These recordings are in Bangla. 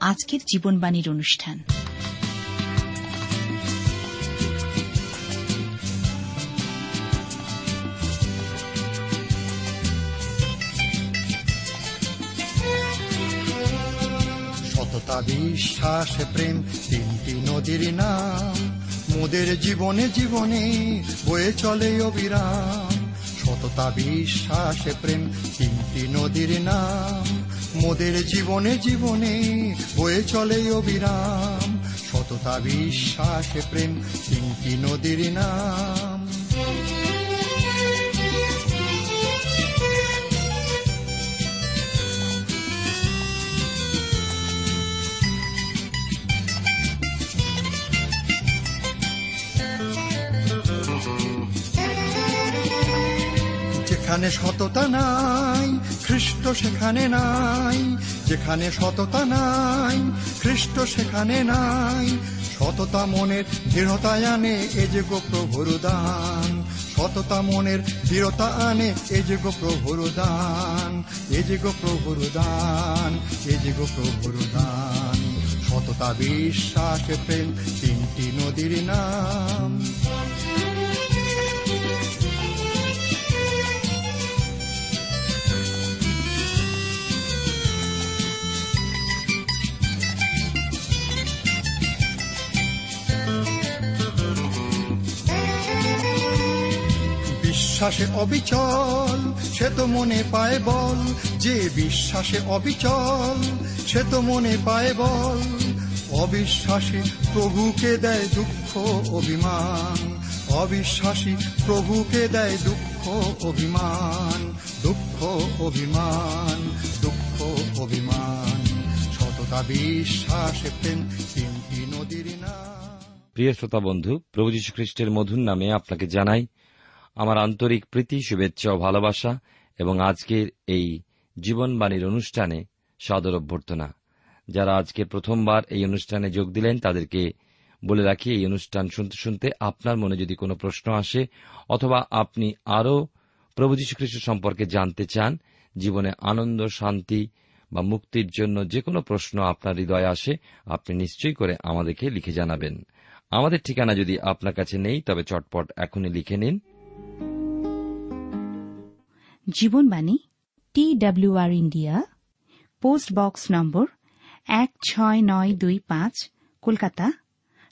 আজকের জীবনবাণীর অনুষ্ঠান। সততা, বিশ্বাস, প্রেম, তিনটি নদীর নাম। মোদের জীবনে জীবনে বয়ে চলে অবিরাম। সততা, বিশ্বাস, প্রেম, তিনটি নদীর নাম। মোদের জীবনে জীবনে হয়ে চলে অবিরাম সততা বিশ্বাস প্রেম তিনটি নদীর নাম। যেখানে সততা নাই খ্রিস্ট সেখানে নাই, যেখানে সততা নাই খ্রিস্ট সেখানে নাই। সততা মনের দৃঢ়তা আনে, এ যে গো প্রভুর দান। সততা মনের দৃঢ়তা আনে, এ যে গো প্রভুর দান। এ যে গো প্রভুর দান, এ যে গো প্রভুর দান। সততা, বিশ্বাস, প্রেম, তিনটি নদীর নাম। বিশ্বাসে অবিচল, সে তো মনে পায় বল। যে বিশ্বাসে অবিচল, সে তো মনে পায় বল। অবিশ্বাসী প্রভুকে দেয় দুঃখ, অভিমান। অবিশ্বাসী প্রভুকে দেয় দুঃখ, অভিমান। দুঃখ অভিমান। দুঃখ, অভিমান। সততা, বিশ্বাস প্রেম তিনটি নদীর নাম। প্রিয় শ্রোতা বন্ধু, প্রভু যীশু খ্রিস্টের মধুর নামে আপনাকে জানাই আমার আন্তরিক প্রীতি, শুভেচ্ছা ও ভালোবাসা এবং আজকের এই জীবনবাণীর অনুষ্ঠানে সাদর অভ্যর্থনা। যারা আজকে প্রথমবার এই অনুষ্ঠানে যোগ দিলেন, তাদেরকে বলে রাখি, এই অনুষ্ঠান শুনতে শুনতে আপনার মনে যদি কোনো প্রশ্ন আসে অথবা আপনি আরও প্রভু যীশু খ্রিস্ট সম্পর্কে জানতে চান, জীবনে আনন্দ, শান্তি বা মুক্তির জন্য যে কোনো প্রশ্ন আপনার হৃদয়ে আসে, আপনি নিশ্চয়ই করে আমাদেরকে লিখে জানাবেন। আমাদের ঠিকানা যদি আপনার কাছে নেই, তবে চটপট এখনই লিখে নিন। Jibanbani T W R India post box number এক ছয় নয় দুই পাঁচ, কলকাতা,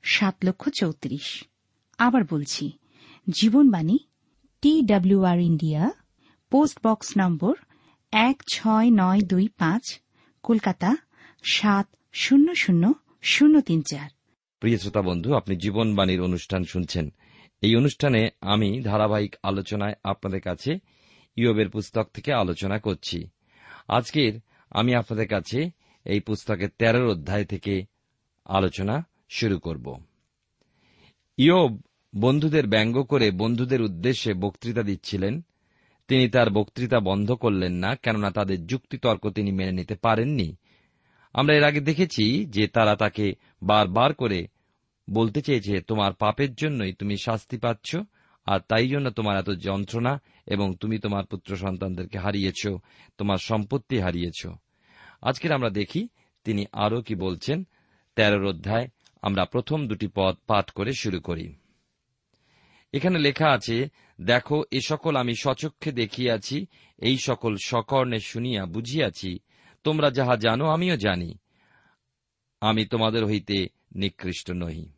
সাত লক্ষ চৌত্রিশ। আবার বলছি, Jibanbani T W R India post box number এক ছয় নয় দুই পাঁচ, কলকাতা, সাত শূন্য শূন্য শূন্য তিন চার। প্রিয় শ্রোতা বন্ধু, আপনি জীবনবাণীর অনুষ্ঠান শুনছেন। এই অনুষ্ঠানে আমি ধারাবাহিক আলোচনায় আপনাদের কাছে ইয়বের পুস্তক থেকে আলোচনা করছি। আজকের আমি আপনাদের কাছে এই পুস্তকের তেরোর অধ্যায় থেকে আলোচনা শুরু করব। ইয়ব বন্ধুদের ব্যঙ্গ করে বন্ধুদের উদ্দেশ্যে বক্তৃতা দিচ্ছিলেন। তিনি তার বক্তৃতা বন্ধ করলেন না, কেননা তাদের যুক্তিতর্ক তিনি মেনে নিতে পারেননি। আমরা এর আগে দেখেছি যে তারা তাকে বারবার করে বলতে চেয়েছে, তোমার পাপের জন্যই তুমি শাস্তি পাচ্ছ আর তাই জন্য তোমার এত যন্ত্রণা এবং তুমি তোমার পুত্র সন্তানদেরকে হারিয়েছ, তোমার সম্পত্তি হারিয়েছ। আজকের আমরা দেখি তিনি আরও কি বলছেন। তেরোর অধ্যায় আমরা প্রথম দুটি পদ পাঠ করে শুরু করি। এখানে লেখা আছে, দেখো, এ সকল আমি সচক্ষে দেখিয়াছি, এই সকল সকর্ণে শুনিয়া বুঝিয়াছি, তোমরা যাহা জানো আমিও জানি, আমি তোমাদের হইতে নিকৃষ্ট নহি।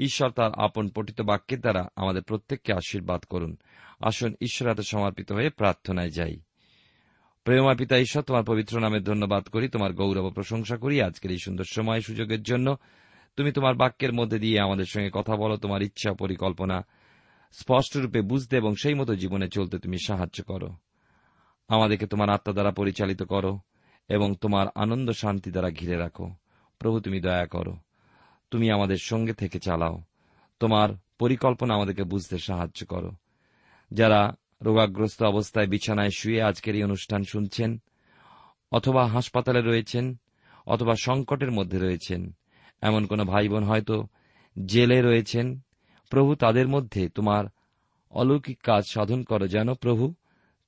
ঈশ্বর তার আপন পঠিত বাক্যের দ্বারা আমাদের প্রত্যেককে আশীর্বাদ করুন। আসুন ঈশ্বর হাতে সমর্পিত হয়ে প্রার্থনায় যাই। প্রেমা পিতা ঈশ্বর, তোমার পবিত্র নামে ধন্যবাদ করি, তোমার গৌরব প্রশংসা করি। আজকের এই সুন্দর সময় সুযোগের জন্য তুমি তোমার বাক্যের মধ্যে দিয়ে আমাদের সঙ্গে কথা বলো, তোমার ইচ্ছা, পরিকল্পনা স্পষ্টরূপে বুঝতে এবং সেই মতো জীবনে চলতে তুমি সাহায্য করো। আমাদেরকে তোমার আত্মা দ্বারা পরিচালিত করো এবং তোমার আনন্দ শান্তি দ্বারা ঘিরে রাখো। প্রভু, তুমি দয়া করো। তুমি আমাদের সঙ্গে থেকে চালাও। তোমার পরিকল্পনা আমাদেরকে বুঝতে সাহায্য করো। যারা রোগাগ্রস্ত অবস্থায় বিছানায় শুয়ে আজকের এই অনুষ্ঠান শুনছেন, অথবা হাসপাতালে রয়েছেন, অথবা সংকটের মধ্যে রয়েছেন, এমন কোন ভাই বোন হয়তো জেলে রয়েছেন, প্রভু তাদের মধ্যে তোমার অলৌকিক কাজ সাধন করো যেন প্রভু,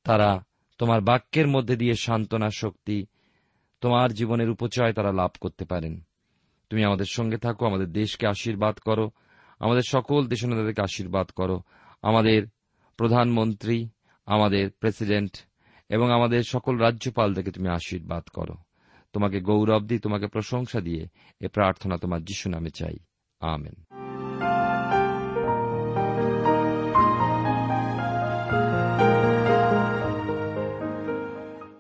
তারা তোমার বাক্যের মধ্যে দিয়ে সান্ত্বনা, শক্তি তোমার জীবনের উপচয় তারা লাভ করতে পারেন। তুমি আমাদের সঙ্গে থাকো, আমাদের দেশকে আশীর্বাদ করো, আমাদের সকল দেশনেতাদেরকে আশীর্বাদ করো, আমাদের প্রধানমন্ত্রী, আমাদের প্রেসিডেন্ট এবং আমাদের সকল রাজ্যপালদেরকে তুমি আশীর্বাদ করো। তোমাকে গৌরব দিয়ে তোমাকে প্রশংসা দিয়ে এ প্রার্থনা তোমার যিশু নামে চাই। আমেন।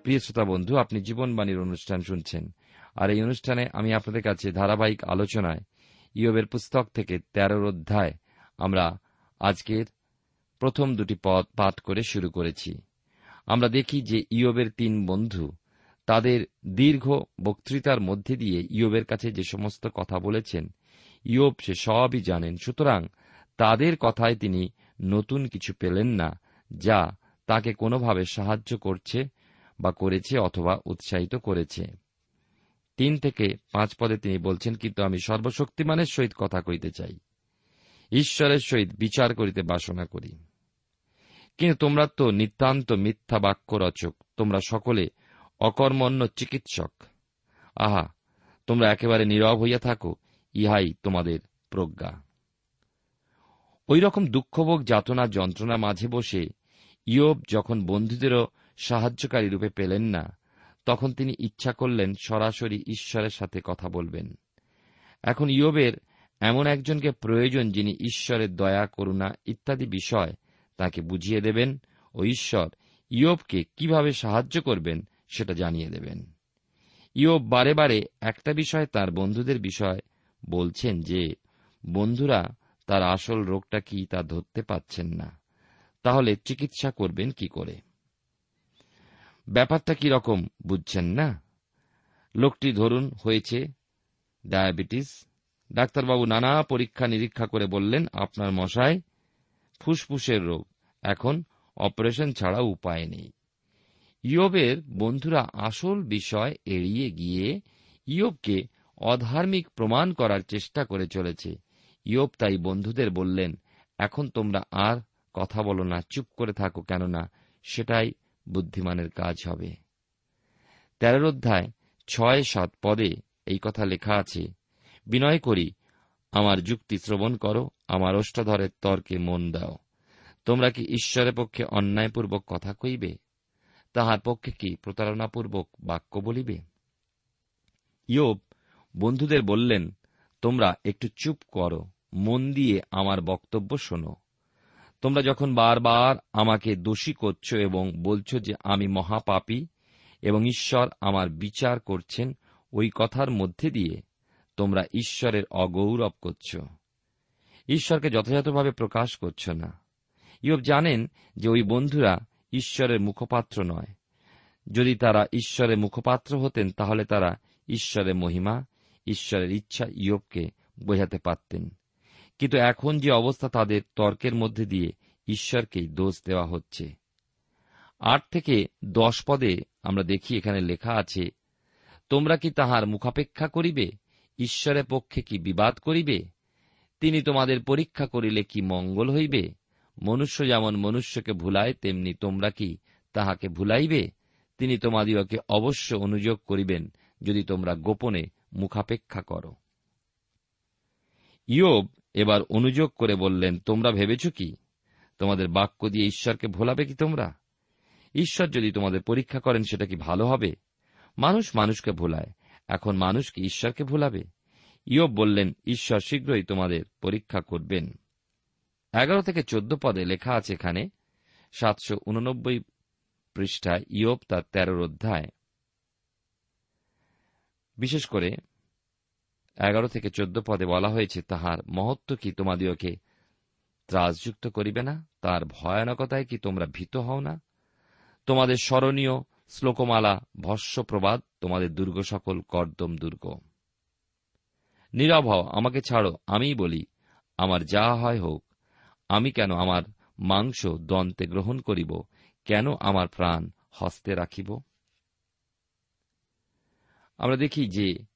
প্রিয় শ্রোতা বন্ধু, আপনি জীবনবাণীর অনুষ্ঠান শুনছেন। আর এই অনুষ্ঠানে আমি আপনাদের কাছে ধারাবাহিক আলোচনায় ইয়বের পুস্তক থেকে তেরোর অধ্যায় আমরা আজকের প্রথম দুটি পদ পাঠ করে শুরু করেছি। আমরা দেখি যে ইয়বের তিন বন্ধু, তাদের দীর্ঘ বক্তৃতার মধ্যে দিয়ে ইয়বের কাছে যে সমস্ত কথা বলেছেন, ইয়ব সে সবই জানেন। সুতরাং তাদের কথায় তিনি নতুন কিছু পেলেন না, যা তাকে কোনোভাবে সাহায্য করছে বা করেছে অথবা উৎসাহিত করেছে। তিন থেকে পাঁচ পদে তিনি বলছেন, কিন্তু আমি সর্বশক্তিমানের সহিত কথা কইতে চাই। ঈশ্বরের সহিত বিচার করিতে বাসনা করি। কিন্তু তোমরা তো নিতান্ত মিথ্যা বাক্য রচক। তোমরা সকলে অকর্মণ্য চিকিৎসক। আহা, তোমরা একেবারে নীরব হইয়া থাকো, ইহাই তোমাদের প্রজ্ঞা। ওই রকম দুঃখভোগ, যাতনা যন্ত্রণা মাঝে বসে ইয়োব যখন বন্ধুদেরও সাহায্যকারী রূপে পেলেন না তখন তিনি ইচ্ছা করলেন সরাসরি ঈশ্বরের সাথে কথা বলবেন। এখন ইয়বের এমন একজনকে প্রয়োজন যিনি ঈশ্বরের দয়া, করুণা ইত্যাদি বিষয় তাকে বুঝিয়ে দেবেন ও ঈশ্বর ইয়োবকে কীভাবে সাহায্য করবেন সেটা জানিয়ে দেবেন। ইয়োব বারে বারে একটা বিষয় তার বন্ধুদের বিষয় বলছেন যে, বন্ধুরা, তার আসল রোগটা কি তা ধরতে পাচ্ছেন না। তাহলে চিকিৎসা করবেন কি করে? ব্যাপারটা কি রকম বুঝছেন না? লোকটি ধরুন হয়েছে ডায়াবেটিস। ডাক্তারবাবু নানা পরীক্ষা নিরীক্ষা করে বললেন, আপনার মশায় ফুসফুসের রোগ। এখন অপারেশন ছাড়া উপায় নেই। ইয়বের বন্ধুরা আসল বিষয় এড়িয়ে গিয়ে ইয়বকে অধার্মিক প্রমাণ করার চেষ্টা করে চলেছে। ইয়ব তাই বন্ধুদের বললেন, এখন তোমরা আর কথা বলো না, চুপ করে থাকো কেননা সেটাই বুদ্ধিমানের কাজ হবে। তেরোর অধ্যায়, ছয়, সাত পদে এই কথা লেখা আছে, বিনয় করি, আমার যুক্তি শ্রবণ করো, আমার অষ্টাধরের তর্কে মন দাও। তোমরা কি ঈশ্বরের পক্ষে অন্যায়পূর্বক কথা কইবে? তাহার পক্ষে কি প্রতারণাপূর্বক বাক্য বলিবে? ইয়োব বন্ধুদের বললেন, তোমরা একটু চুপ করো, মন দিয়ে আমার বক্তব্য শোনো। তোমরা যখন বারবার আমাকে দোষী করছ এবং বলছ যে আমি মহাপাপী এবং ঈশ্বর আমার বিচার করছেন, ওই কথার মধ্যে দিয়ে তোমরা ঈশ্বরের অগৌরব করছ। ঈশ্বরকে যথাযথভাবে প্রকাশ করছ না। ইয়ব জানেন যে ওই বন্ধুরা ঈশ্বরের মুখপাত্র নয়। যদি তারা ঈশ্বরের মুখপাত্র হতেন, তাহলে তারা ঈশ্বরের মহিমা, ঈশ্বরের ইচ্ছা ইয়বকে বোঝাতে পারতেন। কিন্তু এখন যে অবস্থা তাদের তর্কের মধ্যে দিয়ে ঈশ্বরকেই দোষ দেওয়া হচ্ছে। আট থেকে দশ পদে আমরা দেখি এখানে লেখা আছে, তোমরা কি তাহার মুখাপেক্ষা করিবে? ঈশ্বরের পক্ষে কি বিবাদ করিবে? তিনি তোমাদের পরীক্ষা করিলে কি মঙ্গল হইবে? মনুষ্য যেমন মনুষ্যকে ভুলায়, তেমনি তোমরা কি তাহাকে ভুলাইবে? তিনি তোমাদিওকে অবশ্য অনুযোগ করিবেন, যদি তোমরা গোপনে মুখাপেক্ষা করো। ইয়োব এবার অনুযোগ করে বললেন, তোমরা ভেবেছ কি? তোমাদের বাক্য দিয়ে ঈশ্বরকে ভোলাবে কি তোমরা? ঈশ্বর যদি তোমাদের পরীক্ষা করেন, সেটা কি ভালো হবে? মানুষ মানুষকে ভোলায়, এখন মানুষ কি ঈশ্বরকে ভোলাবে? ইয়ব বললেন, ঈশ্বর শীঘ্রই তোমাদের পরীক্ষা করবেন। এগারো থেকে চোদ্দ পদে লেখা আছে এখানে সাতশো উননব্বই পৃষ্ঠায় ইয়ব তার তেরোর অধ্যায়। বিশেষ করে এগারো থেকে চোদ্দ পদে বলা হয়েছে, তাহার মহত্ব কি তোমাদিওকে ত্রাসযুক্ত করিবে না? তার ভয়ানকতায় কি তোমরা ভীত হও না? তোমাদের স্মরণীয় শ্লোকমালা ভস্য প্রবাদ তোমাদের দুর্গ সকল কর্দম দুর্গ। নীরব হও, আমাকে ছাড়ো, আমিই বলি, আমার যা হয় হোক। আমি কেন আমার মাংস দন্তে গ্রহণ করিব? কেন আমার প্রাণ হস্তে রাখিব? আমরা দেখি যে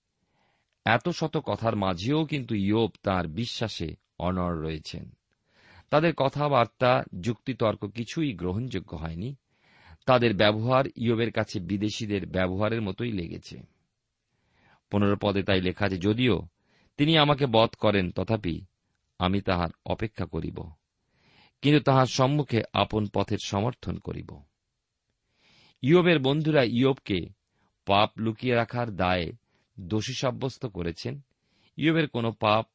এত শত কথার মাঝেও কিন্তু ইয়োব তার বিশ্বাসে অনর রয়েছেন। তাদের কথাবার্তা, যুক্তিতর্ক কিছুই গ্রহণযোগ্য হয়নি। তাদের ব্যবহার ইয়োবের কাছে বিদেশিদের ব্যবহারের মতোই লেগেছে। পনেরো পদে তাই লেখা আছে, যদিও তিনি আমাকে বধ করেন, তথাপি আমি তাহার অপেক্ষা করিব, কিন্তু তাহার সম্মুখে আপন পথের সমর্থন করিব। ইয়োবের বন্ধুরা ইয়োবকে পাপ লুকিয়ে রাখার দায়ে দোষী সাব্যস্ত করেছেন। ইয়বের কোনো পাপ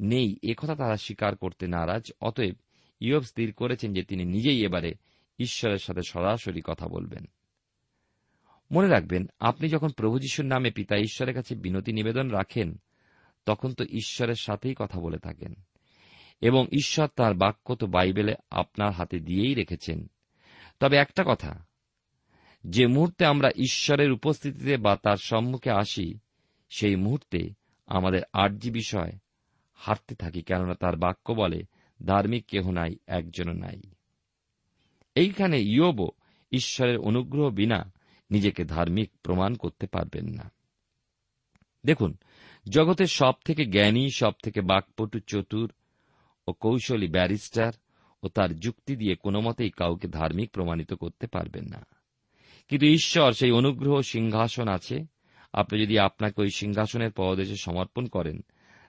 নেই একথা তারা স্বীকার করতে নারাজ। অতএব ইয়ব স্থির করেছেন যে তিনি নিজেই এবারে ঈশ্বরের সাথে সরাসরি কথা বলবেন। মনে রাখবেন, আপনি যখন প্রভু যিশুর নামে পিতা ঈশ্বরের কাছে বিনতি নিবেদন রাখেন, তখন তো ঈশ্বরের সাথেই কথা বলে থাকেন। এবং ঈশ্বর তার বাক্য তো বাইবেলে আপনার হাতে দিয়েই রেখেছেন। তবে একটা কথা যে মুহূর্তে আমরা ঈশ্বরের উপস্থিতিতে বা তার সম্মুখে আসি, সেই মুহূর্তে আমাদের আর্জি বিষয় হারতে থাকি, কেননা তার বাক্য বলে, ধার্মিক কেহ নাই, একজনও নাই। এইখানে ইয়োবও ঈশ্বরের অনুগ্রহ বিনা নিজেকে ধার্মিক প্রমাণ করতে পারবেন না। দেখুন জগতের সব থেকে জ্ঞানী সব থেকে বাকপটু চতুর ও কৌশলী ব্যারিস্টার ও তার যুক্তি দিয়ে কোনো মতেই কাউকে ধার্মিক প্রমাণিত করতে পারবেন না। কিন্তু ঈশ্বর সেই অনুগ্রহ সিংহাসন আছে। আপনি যদি আপনাকে ওই সিংহাসনের পদদেশে সমর্পণ করেন,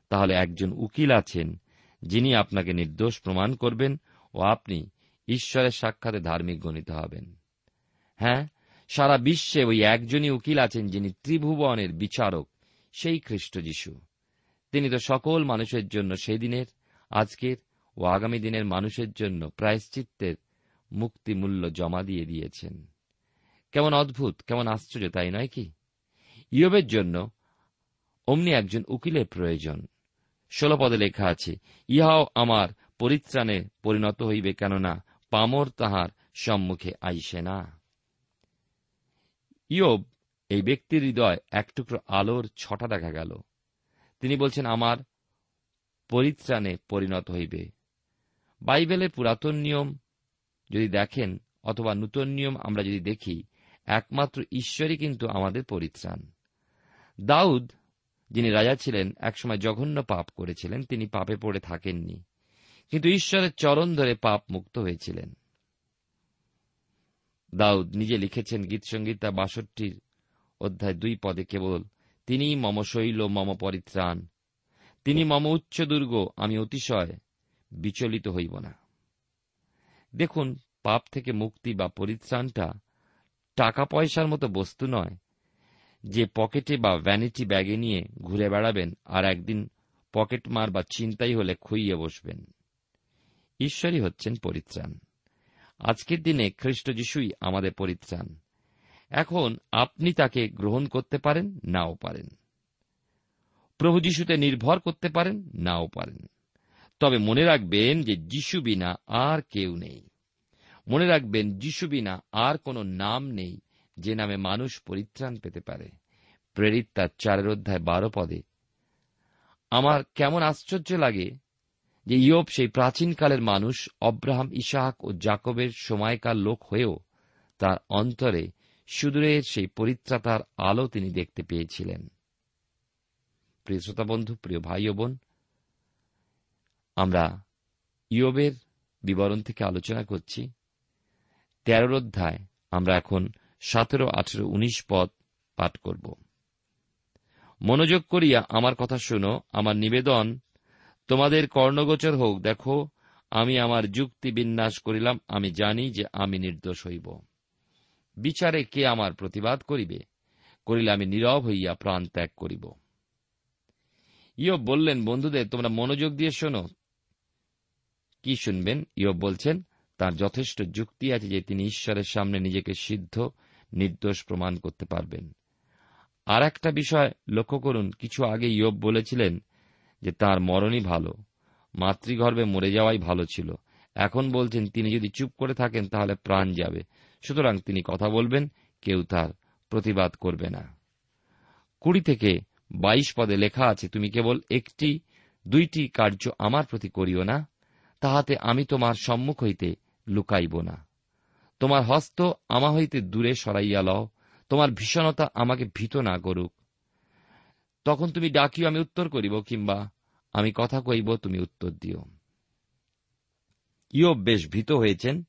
তাহলে একজন উকিল আছেন, যিনি আপনাকে নির্দোষ প্রমাণ করবেন ও আপনি ঈশ্বরের সাক্ষাতে ধার্মিক গণিত হবেন। হ্যাঁ সারা বিশ্বে ওই একজনই উকিল আছেন, যিনি ত্রিভুবনের বিচারক, সেই খ্রিস্ট যিশু। তিনি তো সকল মানুষের জন্য সেই দিনের, আজকের ও আগামী দিনের মানুষের জন্য প্রায়শ্চিত্তের মুক্তিমূল্য জমা দিয়ে দিয়েছেন। কেমন অদ্ভুত, কেমন আশ্চর্য, তাই নয় কি? ইয়বের জন্য অমনি একজন উকিলের প্রয়োজন। ষোল পদে লেখা আছে, ইহাও আমার পরিত্রাণে পরিণত হইবে কেননা পামর তাহার সম্মুখে আইসে না। ইয়ব এই ব্যক্তির হৃদয় এক টুকরো আলোর ছটা দেখা গেল। তিনি বলছেন, আমার পরিত্রাণে পরিণত হইবে। বাইবেলের পুরাতন নিয়ম যদি দেখেন অথবা নূতন নিয়ম আমরা যদি দেখি একমাত্র ঈশ্বরই কিন্তু আমাদের পরিত্রাণ। দাউদ, যিনি রাজা ছিলেন, একসময় জঘন্য পাপ করেছিলেন, তিনি পাপে পড়ে থাকেননি। কিন্তু ঈশ্বরের চরণ ধরে পাপ মুক্ত হয়েছিলেন। দাউদ নিজে লিখেছেন গীতসঙ্গীতা বাষট্টির অধ্যায় দুই পদে কেবল তিনি মম শৈল, মম পরিত্রাণ। তিনি মম উচ্চ দুর্গ, আমি অতিশয়, বিচলিত হইব না। দেখুন, পাপ থেকে মুক্তি বা পরিত্রাণটা টাকা পয়সার মতো বস্তু নয়, যে পকেটে বা ভ্যানিটি ব্যাগে নিয়ে ঘুরে বেড়াবেন আর একদিন পকেট মার বা চিন্তাই হলে খুইয়ে বসবেন। ঈশ্বরই হচ্ছেন পরিত্রাণ। আজকের দিনে খ্রিস্ট যিশুই আমাদের পরিত্রাণ। এখন আপনি তাকে গ্রহণ করতে পারেন, নাও পারেন। প্রভু যিশুতে নির্ভর করতে পারেন, নাও পারেন। তবে মনে রাখবেন যে যিশু বিনা আর কেউ নেই। মনে রাখবেন, যিশু বিনা আর কোনো নাম নেই যে নামে মানুষ পরিত্রাণ পেতে পারে। প্রেরিত তার চারের অধ্যায় বারো পদে, আমার কেমন আশ্চর্য লাগে যে ইয়োব সেই প্রাচীনকালের মানুষ অব্রাহাম, ইসাহাক ও জাকবের সময়কার লোক হয়েও তার অন্তরে সুদূরের সেই পরিত্রাতার আলো তিনি দেখতে পেয়েছিলেন। প্রিয় শ্রোতা বন্ধু, প্রিয় ভাই ও বোন, আমরা ইয়োবের বিবরণ থেকে আলোচনা করছি। তেরোর অধ্যায়, আমরা এখন সতেরো, আঠেরো, উনিশ পদ পাঠ করব। মনোযোগ করিয়া আমার কথা শুনো, আমার নিবেদন, তোমাদের কর্ণগোচর হোক, দেখো, আমি আমার যুক্তি বিন্যাস করিলাম, আমি জানি যে আমি নির্দোষ হইব। বিচারে কে আমার প্রতিবাদ করিবে? করিলে আমি নীরব হইয়া প্রাণ ত্যাগ করিব। ইয়ব বললেন, বন্ধুদের, তোমরা মনোযোগ দিয়ে শোনো। কি শুনবেন? ইয়ব বলছেন তার যথেষ্ট যুক্তি আছে যে তিনি ঈশ্বরের সামনে নিজেকে সিদ্ধ, নির্দোষ প্রমাণ করতে পারবেন। আর একটা বিষয় লক্ষ্য করুন, কিছু আগে ইয়ব বলেছিলেন যে তার মরণই ভালো, মাতৃগর্ভে মরে যাওয়াই ভালো ছিল। এখন বলছেন, তিনি যদি চুপ করে থাকেন তাহলে প্রাণ যাবে। সুতরাং তিনি কথা বলবেন, কেউ তার প্রতিবাদ করবে না। কুড়ি থেকে বাইশ পদে লেখা আছে, তুমি কেবল একটি, দুইটি কার্য আমার প্রতি করিও না, তাহাতে আমি তোমার সম্মুখ হইতে লুকাইব না। তোমার হস্ত আমা হইতে দূরে সরাইয়া লও, তোমার ভীষণতা আমাকে ভীত না করুক। তখন তুমি ডাকিও, আমি উত্তর করিব, কিংবা আমি কথা কইব, তুমি উত্তর দিও। ইয়ব বেশ ভীত হয়েছেন,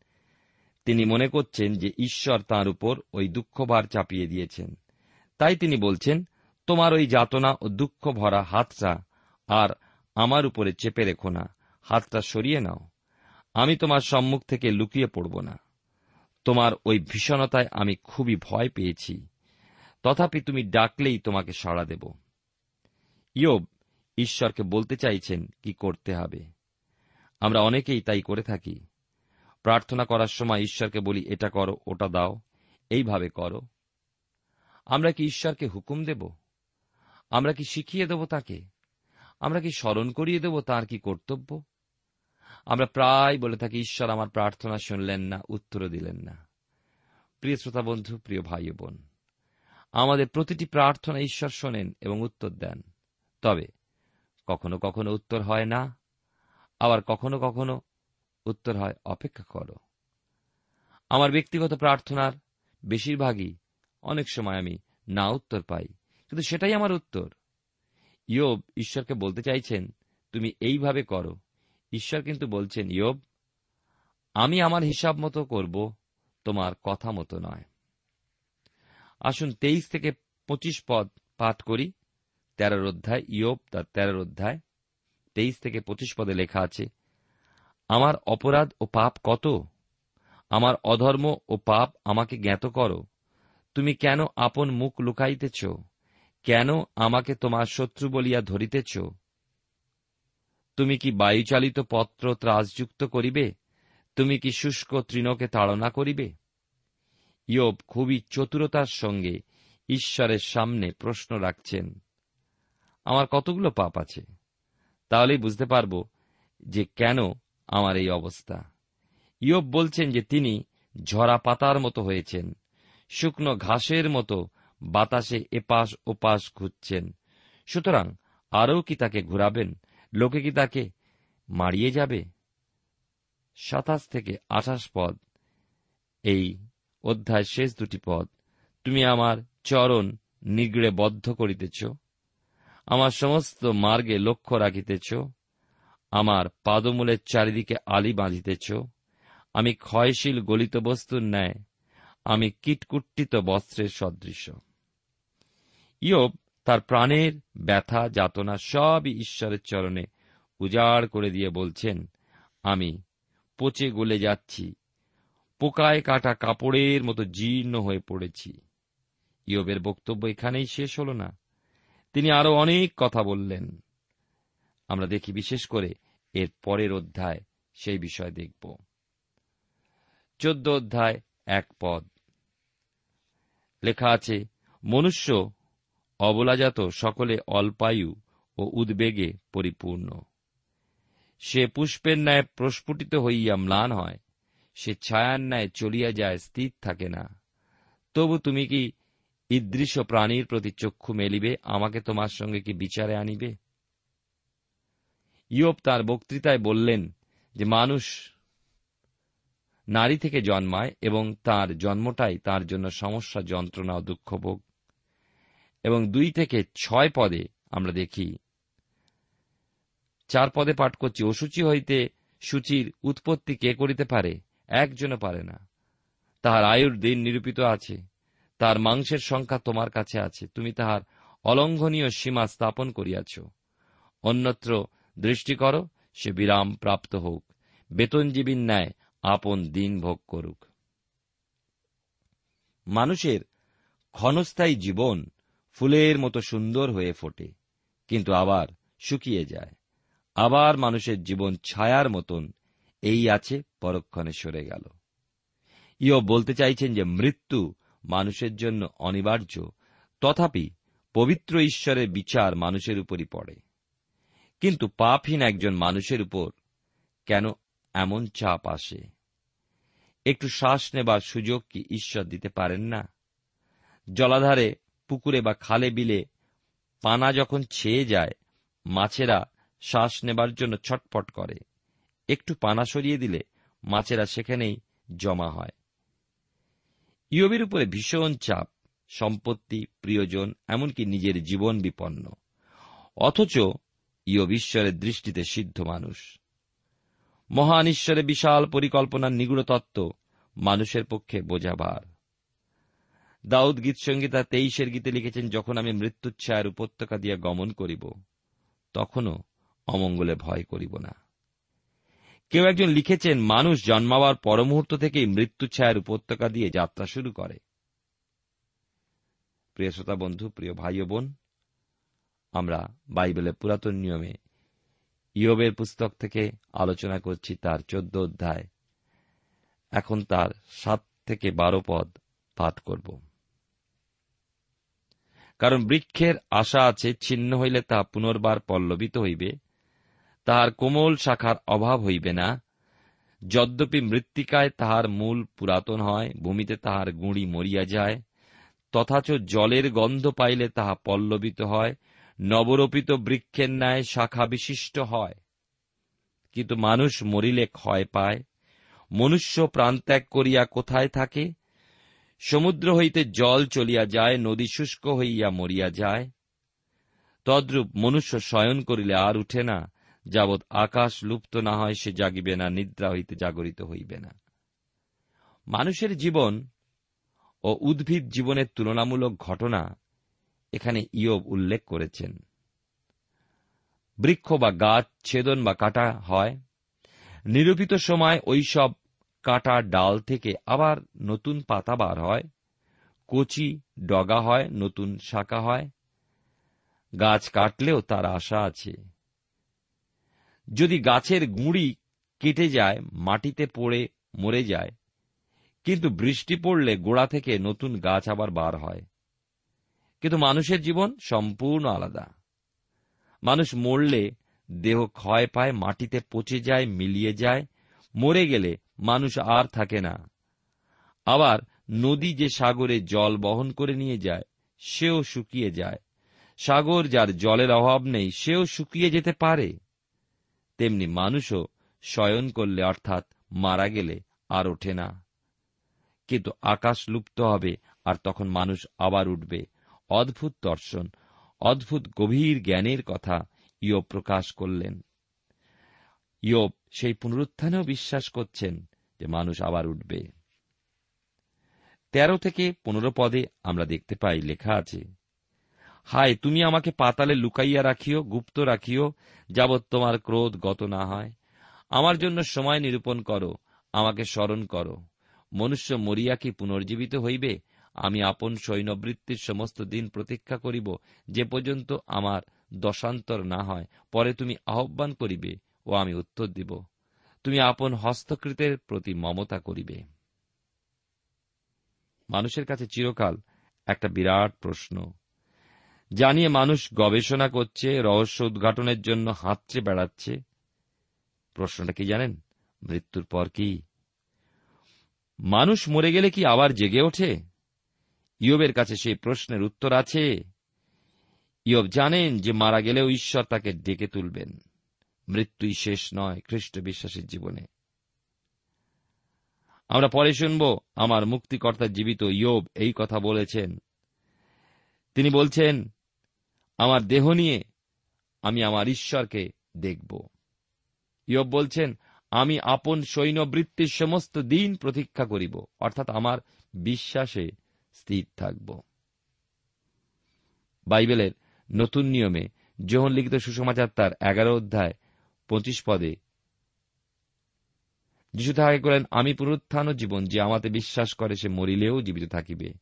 তিনি মনে করছেন যে ঈশ্বর তাঁর উপর ওই দুঃখভার চাপিয়ে দিয়েছেন। তাই তিনি বলছেন, তোমার ওই যাতনা ও দুঃখ ভরা হাতটা আর আমার উপরে চেপে রেখো না, হাতটা সরিয়ে নাও। আমি তোমার সম্মুখ থেকে লুকিয়ে পড়ব না। তোমার ওই ভীষণতায় আমি খুবই ভয় পেয়েছি। তথাপি তুমি ডাকলেই তোমাকে সাড়া দেব। ইয়োব ঈশ্বরকে বলতে চাইছেন কি করতে হবে। আমরা অনেকেই তাই করে থাকি। প্রার্থনা করার সময় ঈশ্বরকে বলি, এটা করো, ওটা দাও, এইভাবে করো। আমরা কি ঈশ্বরকে হুকুম দেব? আমরা কি শিখিয়ে দেব তাকে? আমরা কি স্মরণ করিয়ে দেব তার কি কর্তব্য? আমরা প্রায় বলে থাকি, ঈশ্বর আমার প্রার্থনা শুনলেন না, উত্তরও দিলেন না। প্রিয় শ্রোতা বন্ধু, প্রিয় ভাই বোন, আমাদের প্রতিটি প্রার্থনা ঈশ্বর শোনেন এবং উত্তর দেন। তবে কখনো কখনো উত্তর হয় না, আবার কখনো কখনো উত্তর হয়, অপেক্ষা করো। আমার ব্যক্তিগত প্রার্থনার বেশিরভাগই অনেক সময় আমি না উত্তর পাই, কিন্তু সেটাই আমার উত্তর। ইয়োব ঈশ্বরকে বলতে চাইছেন, তুমি এইভাবে করো ঈশ্বর কিন্তু বলছেন, ইয়োব, আমি আমার হিসাব মতো করব, তোমার কথা মতো নয়। আসুন তেইশ থেকে পঁচিশ পদ পাঠ করি, তেরোর অধ্যায়, ইয়োব তার তেরোর অধ্যায়, তেইশ থেকে পঁচিশ পদে লেখা আছে, আমার অপরাধ ও পাপ কত? আমার অধর্ম ও পাপ আমাকে জ্ঞাত করো। তুমি কেন আপন মুখ লুকাইতেছ? কেন আমাকে তোমার শত্রু বলিয়া ধরিতেছ? তুমি কি বায়ুচালিত পত্র ত্রাসযুক্ত করিবে? তুমি কি শুষ্ক তৃণকে তাড়না করিবে? ইয়োব খুবই চতুরতার সঙ্গে ঈশ্বরের সামনে প্রশ্ন রাখছেন, আমার কতগুলো পাপ আছে? তাহলেই বুঝতে পারব যে কেন আমার এই অবস্থা। ইয়োব বলছেন যে তিনি ঝরা পাতার মতো হয়েছেন, শুকনো ঘাসের মতো বাতাসে এপাশ ওপাশ ঘুরছেন। সুতরাং আরও কি তাকে ঘুরাবেন? লোকে কি তাকে মারিয়ে যাবে? সাতাশ থেকে আঠাশ পদ। এই অধ্যায় শেষ দুটি পদ। তুমি আমার চরণ নিগড়ে বদ্ধ করিতেছ, আমার সমস্ত মার্গে লক্ষ্য রাখিতেছ, আমার পাদমূলের চারিদিকে আলি বাঁধিতেছ, আমি ক্ষয়শীল গলিত বস্তুর ন্যায়, আমি কীটকুট্টিত বস্ত্রের সদৃশ। ইয়োব তার প্রাণের ব্যথা, যাতনা সবই ঈশ্বরের চরণে উজাড় করে দিয়ে বলছেন, আমি পচে গলে যাচ্ছি। পোকায় কাটা কাপড়ের মতো জীর্ণ হয়ে পড়েছি। ইয়বের বক্তব্য এখানেই শেষ হল না। তিনি আরও অনেক কথা বললেন। আমরা দেখি বিশেষ করে এর পরের অধ্যায়, সেই বিষয় দেখব। চোদ্দ অধ্যায়, এক পদ। লেখা আছে, মনুষ্য অবলাজাত সকলে অল্পায়ু ও উদ্বেগে পরিপূর্ণ। সে পুষ্পের ন্যায় প্রস্ফুটিত হইয়া ম্লান হয়, সে ছায়ার ন্যায় চলিয়া যায় স্থির থাকে না। তবু তুমি কি ঈদৃশ্য প্রাণীর প্রতি চক্ষু মেলিবে, আমাকে তোমার সঙ্গে কি বিচারে আনিবে? ইয়োব তার বক্তৃতায় বললেন যে, মানুষ নারী থেকে জন্মায় এবং তার জন্মটাই তার জন্য সমস্যা, যন্ত্রণা ও দুঃখভোগ। এবং দুই থেকে ছয় পদে আমরা দেখি। চার পদে পাঠ করছি অসুচি হইতে সূচির উৎপত্তি কে করিতে পারে? একজনও পারে না। তাহার আয়ুর দিন নিরূপিত আছে। তার মাংসের সংখ্যা তোমার কাছে আছে। তুমি তাহার অলঙ্ঘনীয় সীমা স্থাপন করিয়াছ। অন্যত্র দৃষ্টি করো, সে বিরাম প্রাপ্ত হোক। বেতনজীবীর ন্যায় আপন দিন ভোগ করুক। মানুষের ক্ষণস্থায়ী জীবন ফুলের মতো সুন্দর হয়ে ফোটে, কিন্তু আবার শুকিয়ে যায়। আবার মানুষের জীবন ছায়ার মতন, এই আছে পরক্ষণে সরে গেল। ইও বলতে চাইছেন যে মৃত্যু মানুষের জন্য অনিবার্য, তথাপি পবিত্র ঈশ্বরের বিচার মানুষের উপরই পড়ে। কিন্তু পাপহীন একজন মানুষের উপর কেন এমন চাপ আসে? একটু শ্বাস নেবার সুযোগ কি ঈশ্বর দিতে পারেন না? জলাধারে পুকুরে বা খালে বিলে পানা যখন ছেয়ে যায়, মাছেরা শ্বাস নেবার জন্য ছটপট করে। একটু পানা সরিয়ে দিলে মাছেরা সেখানেই জমা হয়। ইয়বের উপরে ভীষণ চাপ, সম্পত্তি, প্রিয়জন, এমনকি নিজের জীবন বিপন্ন। অথচ ইয়ব ঈশ্বরের দৃষ্টিতে সিদ্ধ মানুষ। মহান ঈশ্বরের বিশাল পরিকল্পনার নিগুড় তত্ত্ব মানুষের পক্ষে বোঝাবার। দাউদ গীত সঙ্গীতা তেইশের গীতে লিখেছেন, যখন আমি মৃত্যুচ্ছায়ের উপত্যকা দিয়ে গমন করিব, তখনও অমঙ্গলে ভয় করিব না। কেউ একজন লিখেছেন, মানুষ জন্মাবার পরমুহূর্ত থেকেই মৃত্যুচ্ছায়ের উপত্যকা দিয়ে যাত্রা শুরু করে। প্রিয় শ্রোতা বন্ধু, প্রিয় ভাই ও বোন, আমরা বাইবেলের পুরাতন নিয়মে ইয়বের পুস্তক থেকে আলোচনা করছি তার চোদ্দ অধ্যায়। এখন তার সাত থেকে বারো পদ পাঠ করব। কারণ বৃক্ষের আশা আছে, ছিন্ন হইলে তা পুনর্বার পল্লবিত হইবে। তাহার কোমল শাখার অভাব হইবে না। যদ্যপি মৃত্তিকায় তাহার মূল পুরাতন হয়, ভূমিতে তাহার গুঁড়ি মরিয়া যায়, তথাচ জলের গন্ধ পাইলে তাহা পল্লবিত হয়, নবরোপিত বৃক্ষের ন্যায় শাখা বিশিষ্ট হয়। কিন্তু মানুষ মরিলে ক্ষয় পায়, মনুষ্য প্রাণত্যাগ করিয়া কোথায় থাকে? সমুদ্র হইতে জল চলিয়া যায়, নদী শুষ্ক হইয়া মরিয়া যায়। তদ্রূপ মনুষ্য শয়ন করিলে আর উঠে না, যাবৎ আকাশ লুপ্ত না হয়, সে জাগিবে না, নিদ্রা হইতে জাগরিত হইবে না। মানুষের জীবন ও উদ্ভিদ জীবনের তুলনামূলক ঘটনা এখানে ইয়ব উল্লেখ করেছেন। বৃক্ষ বা গাছ, ছেদন বা কাটা হয়। নিরূপিত সময় ওইসব কাটা ডাল থেকে আবার নতুন পাতা বার হয়, কচি ডগা হয়, নতুন শাখা হয়, গাছ কাটলেও তার আশা আছে। যদি গাছের গুঁড়ি কেটে যায়, মাটিতে পড়ে মরে যায়, কিন্তু বৃষ্টি পড়লে গোড়া থেকে নতুন গাছ আবার বার হয়। কিন্তু মানুষের জীবন সম্পূর্ণ আলাদা। মানুষ মরলে দেহ ক্ষয় পায়, মাটিতে পচে যায়, মিলিয়ে যায়, মরে গেলে মানুষ আর থাকে না। আবার নদী যে সাগরে জল বহন করে নিয়ে যায়, সেও শুকিয়ে যায়। সাগর যার জলের অভাব নেই, সেও শুকিয়ে যেতে পারে। তেমনি মানুষও শয়ন করলে অর্থাৎ মারা গেলে আর ওঠে না। কিন্তু আকাশ লুপ্ত হবে আর তখন মানুষ আবার উঠবে। অদ্ভুত দর্শন, অদ্ভুত গভীর জ্ঞানের কথা ইয়োব প্রকাশ করলেন। ইয়োব সেই পুনরুত্থানেও বিশ্বাস করছেন। যে মানুষ আবার উঠবে। তেরো থেকে পনেরো পদে আমরা দেখতে পাই, লেখা আছে, হায়, তুমি আমাকে পাতালে লুকাইয়া রাখিও, গুপ্ত রাখিও, যাবৎ তোমার ক্রোধ গত না হয়। আমার জন্য সময় নিরূপণ করো, আমাকে স্মরণ করো। মনুষ্য মরিয়া কি পুনর্জীবিত হইবে? আমি আপন সৈন্যবৃত্তির সমস্ত দিন প্রতীক্ষা করিব, যে পর্যন্ত আমার দশান্তর না হয়। পরে তুমি আহ্বান করিবে ও আমি উত্তর দিব। তুমি আপন হস্তকৃতের প্রতি মমতা করিবে। মানুষের কাছে চিরকাল একটা বিরাট প্রশ্ন। জানিয়ে মানুষ গবেষণা করছে, রহস্য উদ্ঘাটনের জন্য হাঁটছে, বেড়াচ্ছে। প্রশ্নটা কি জানেন? মৃত্যুর পর কি? মানুষ মরে গেলে কি আবার জেগে ওঠে? ইয়বের কাছে সেই প্রশ্নের উত্তর আছে। ইয়ব জানেন যে মারা গেলেও ঈশ্বর তাকে ডেকে তুলবেন। মৃত্যুই শেষ নয় খ্রিস্ট বিশ্বাসের জীবনে। আমরা পরে শুনব, আমার মুক্তিকর্তা জীবিত ইয়োব এই কথা বলেছেন। তিনি বলছেন, আমার দেহ নিয়ে আমি আমার ঈশ্বরকে দেখব। ইয়োব বলছেন, আমি আপন সৈন্যবৃত্তির সমস্ত দিন প্রতীক্ষা করিব, অর্থাৎ আমার বিশ্বাসে স্থির থাকব। বাইবেলের নতুন নিয়মে, যোহন লিখিত সুসমাচার তার এগারো অধ্যায় পঁচিশ পদে। যিশু তাহাকে করেন আমি পুনরুত্থান ও জীবন, যে আমাতে বিশ্বাস করে সে মরিলেও জীবিত থাকিবে।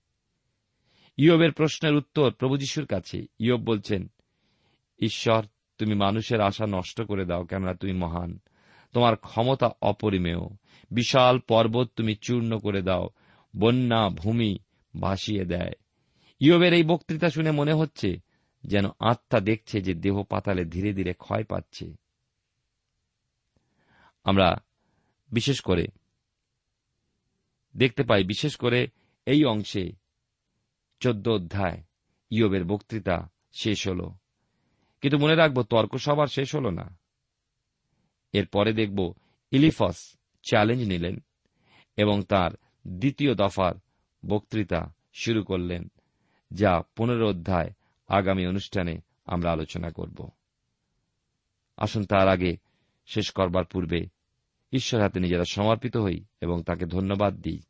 ইয়বের প্রশ্নের উত্তর প্রভু যিশুর কাছে। ইয়ব বলছেন, ঈশ্বর, তুমি মানুষের আশা নষ্ট করে দাও, কেননা তুমি মহান। তোমার ক্ষমতা অপরিমেয়। বিশাল পর্বত তুমি চূর্ণ করে দাও, বন্যা, ভূমি ভাসিয়ে দেয়। ইয়বের এই বক্তৃতা শুনে মনে হচ্ছে যেন আত্মা দেখছে যে দেহ পাতালে ধীরে ধীরে ক্ষয় পাচ্ছে। আমরা বিশেষ করে দেখতে পাই, বিশেষ করে এই অংশে চোদ্দ অধ্যায় ইয়বের বক্তৃতা শেষ হল। কিন্তু মনে রাখব, তর্ক সবার শেষ হল না। এরপরে দেখব, ইলিফস চ্যালেঞ্জ নিলেন এবং তার দ্বিতীয় দফার বক্তৃতা শুরু করলেন, যা পনেরো অধ্যায় আগামী অনুষ্ঠানে আমরা আলোচনা করব। আসুন তার আগে শেষ করবার পূর্বে ঈশ্বর হাতে নিজেরা সমর্পিত হই এবং তাকে ধন্যবাদ দিই।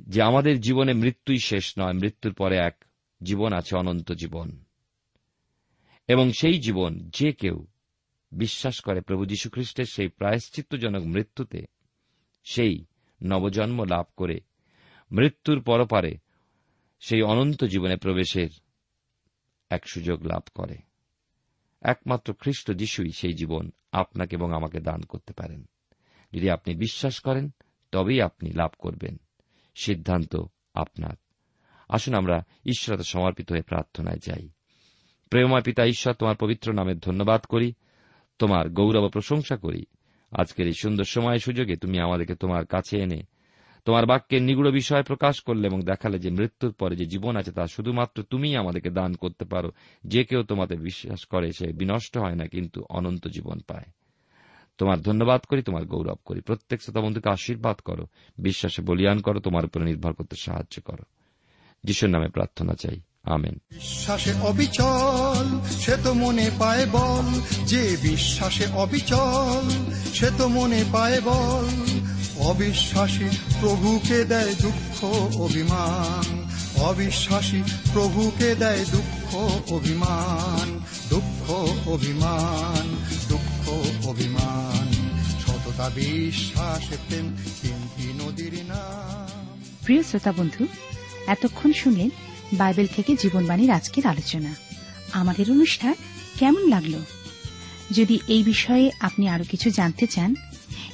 যে আমাদের জীবনে মৃত্যুই শেষ নয়, মৃত্যুর পরে এক জীবন আছে অনন্ত জীবন। এবং সেই জীবন যে কেউ বিশ্বাস করে প্রভু যীশুখ্রিস্টের সেই প্রায়শ্চিত্তজনক মৃত্যুতে, সেই নবজন্ম লাভ করে মৃত্যুর পরপারে সেই অনন্ত জীবনে প্রবেশের এক সুযোগ লাভ করে। একমাত্র খ্রিস্ট যিশুই সেই জীবন আপনাকে এবং আমাকে দান করতে পারেন। যদি আপনি বিশ্বাস করেন, তবেই আপনি লাভ করবেন। সিদ্ধান্ত আপনার। আসুন আমরা ঈশ্বরতে সমর্পিত হয়ে প্রার্থনায় যাই। প্রেমময় পিতা, ঈশ্বর, তোমার পবিত্র নামের ধন্যবাদ করি। তোমার গৌরব প্রশংসা করি। আজকের এই সুন্দর সময় সুযোগে তুমি আমাদেরকে তোমার কাছে এনে তোমার বাক্যের নিগুড় বিষয় প্রকাশ করলে এবং দেখালে যে মৃত্যুর পরে যে জীবন আছে তা শুধুমাত্র তুমিই আমাদেরকে দান করতে পারো। যে কেউ তোমাদের বিশ্বাস করে সে বিনষ্ট হয় না, কিন্তু অনন্ত জীবন পায়। তোমার ধন্যবাদ করি, তোমার গৌরব করি। প্রত্যেক শ্রোতা বন্ধুকে আশীর্বাদ করো। বিশ্বাসে বলিয়ান করো, তোমার উপরে নির্ভর করতে সাহায্য করো। যিশুর নামে প্রার্থনা চাই। আমেন। বিশ্বাসে অবিচল, সে তো মনে পায় বল। যে বিশ্বাসে অবিচল, সে তো মনে পায় বল। অবিশ্বাসী প্রভুকে দেয় দুঃখ, অভিমান। অবিশ্বাসী প্রভুকে দেয় দুঃখ, অভিমান। দুঃখ অভিমান। দুঃখ, অভিমান। সততা, বিশ্বাসে, প্রেম তিনটি নদীর নাম। প্রিয় শ্রোতা বন্ধু, এতক্ষণ শুনলেন বাইবেল থেকে জীবনবাণীর আজকের আলোচনা। আমাদের অনুষ্ঠান কেমন লাগল? যদি এই বিষয়ে আপনি আরও কিছু জানতে চান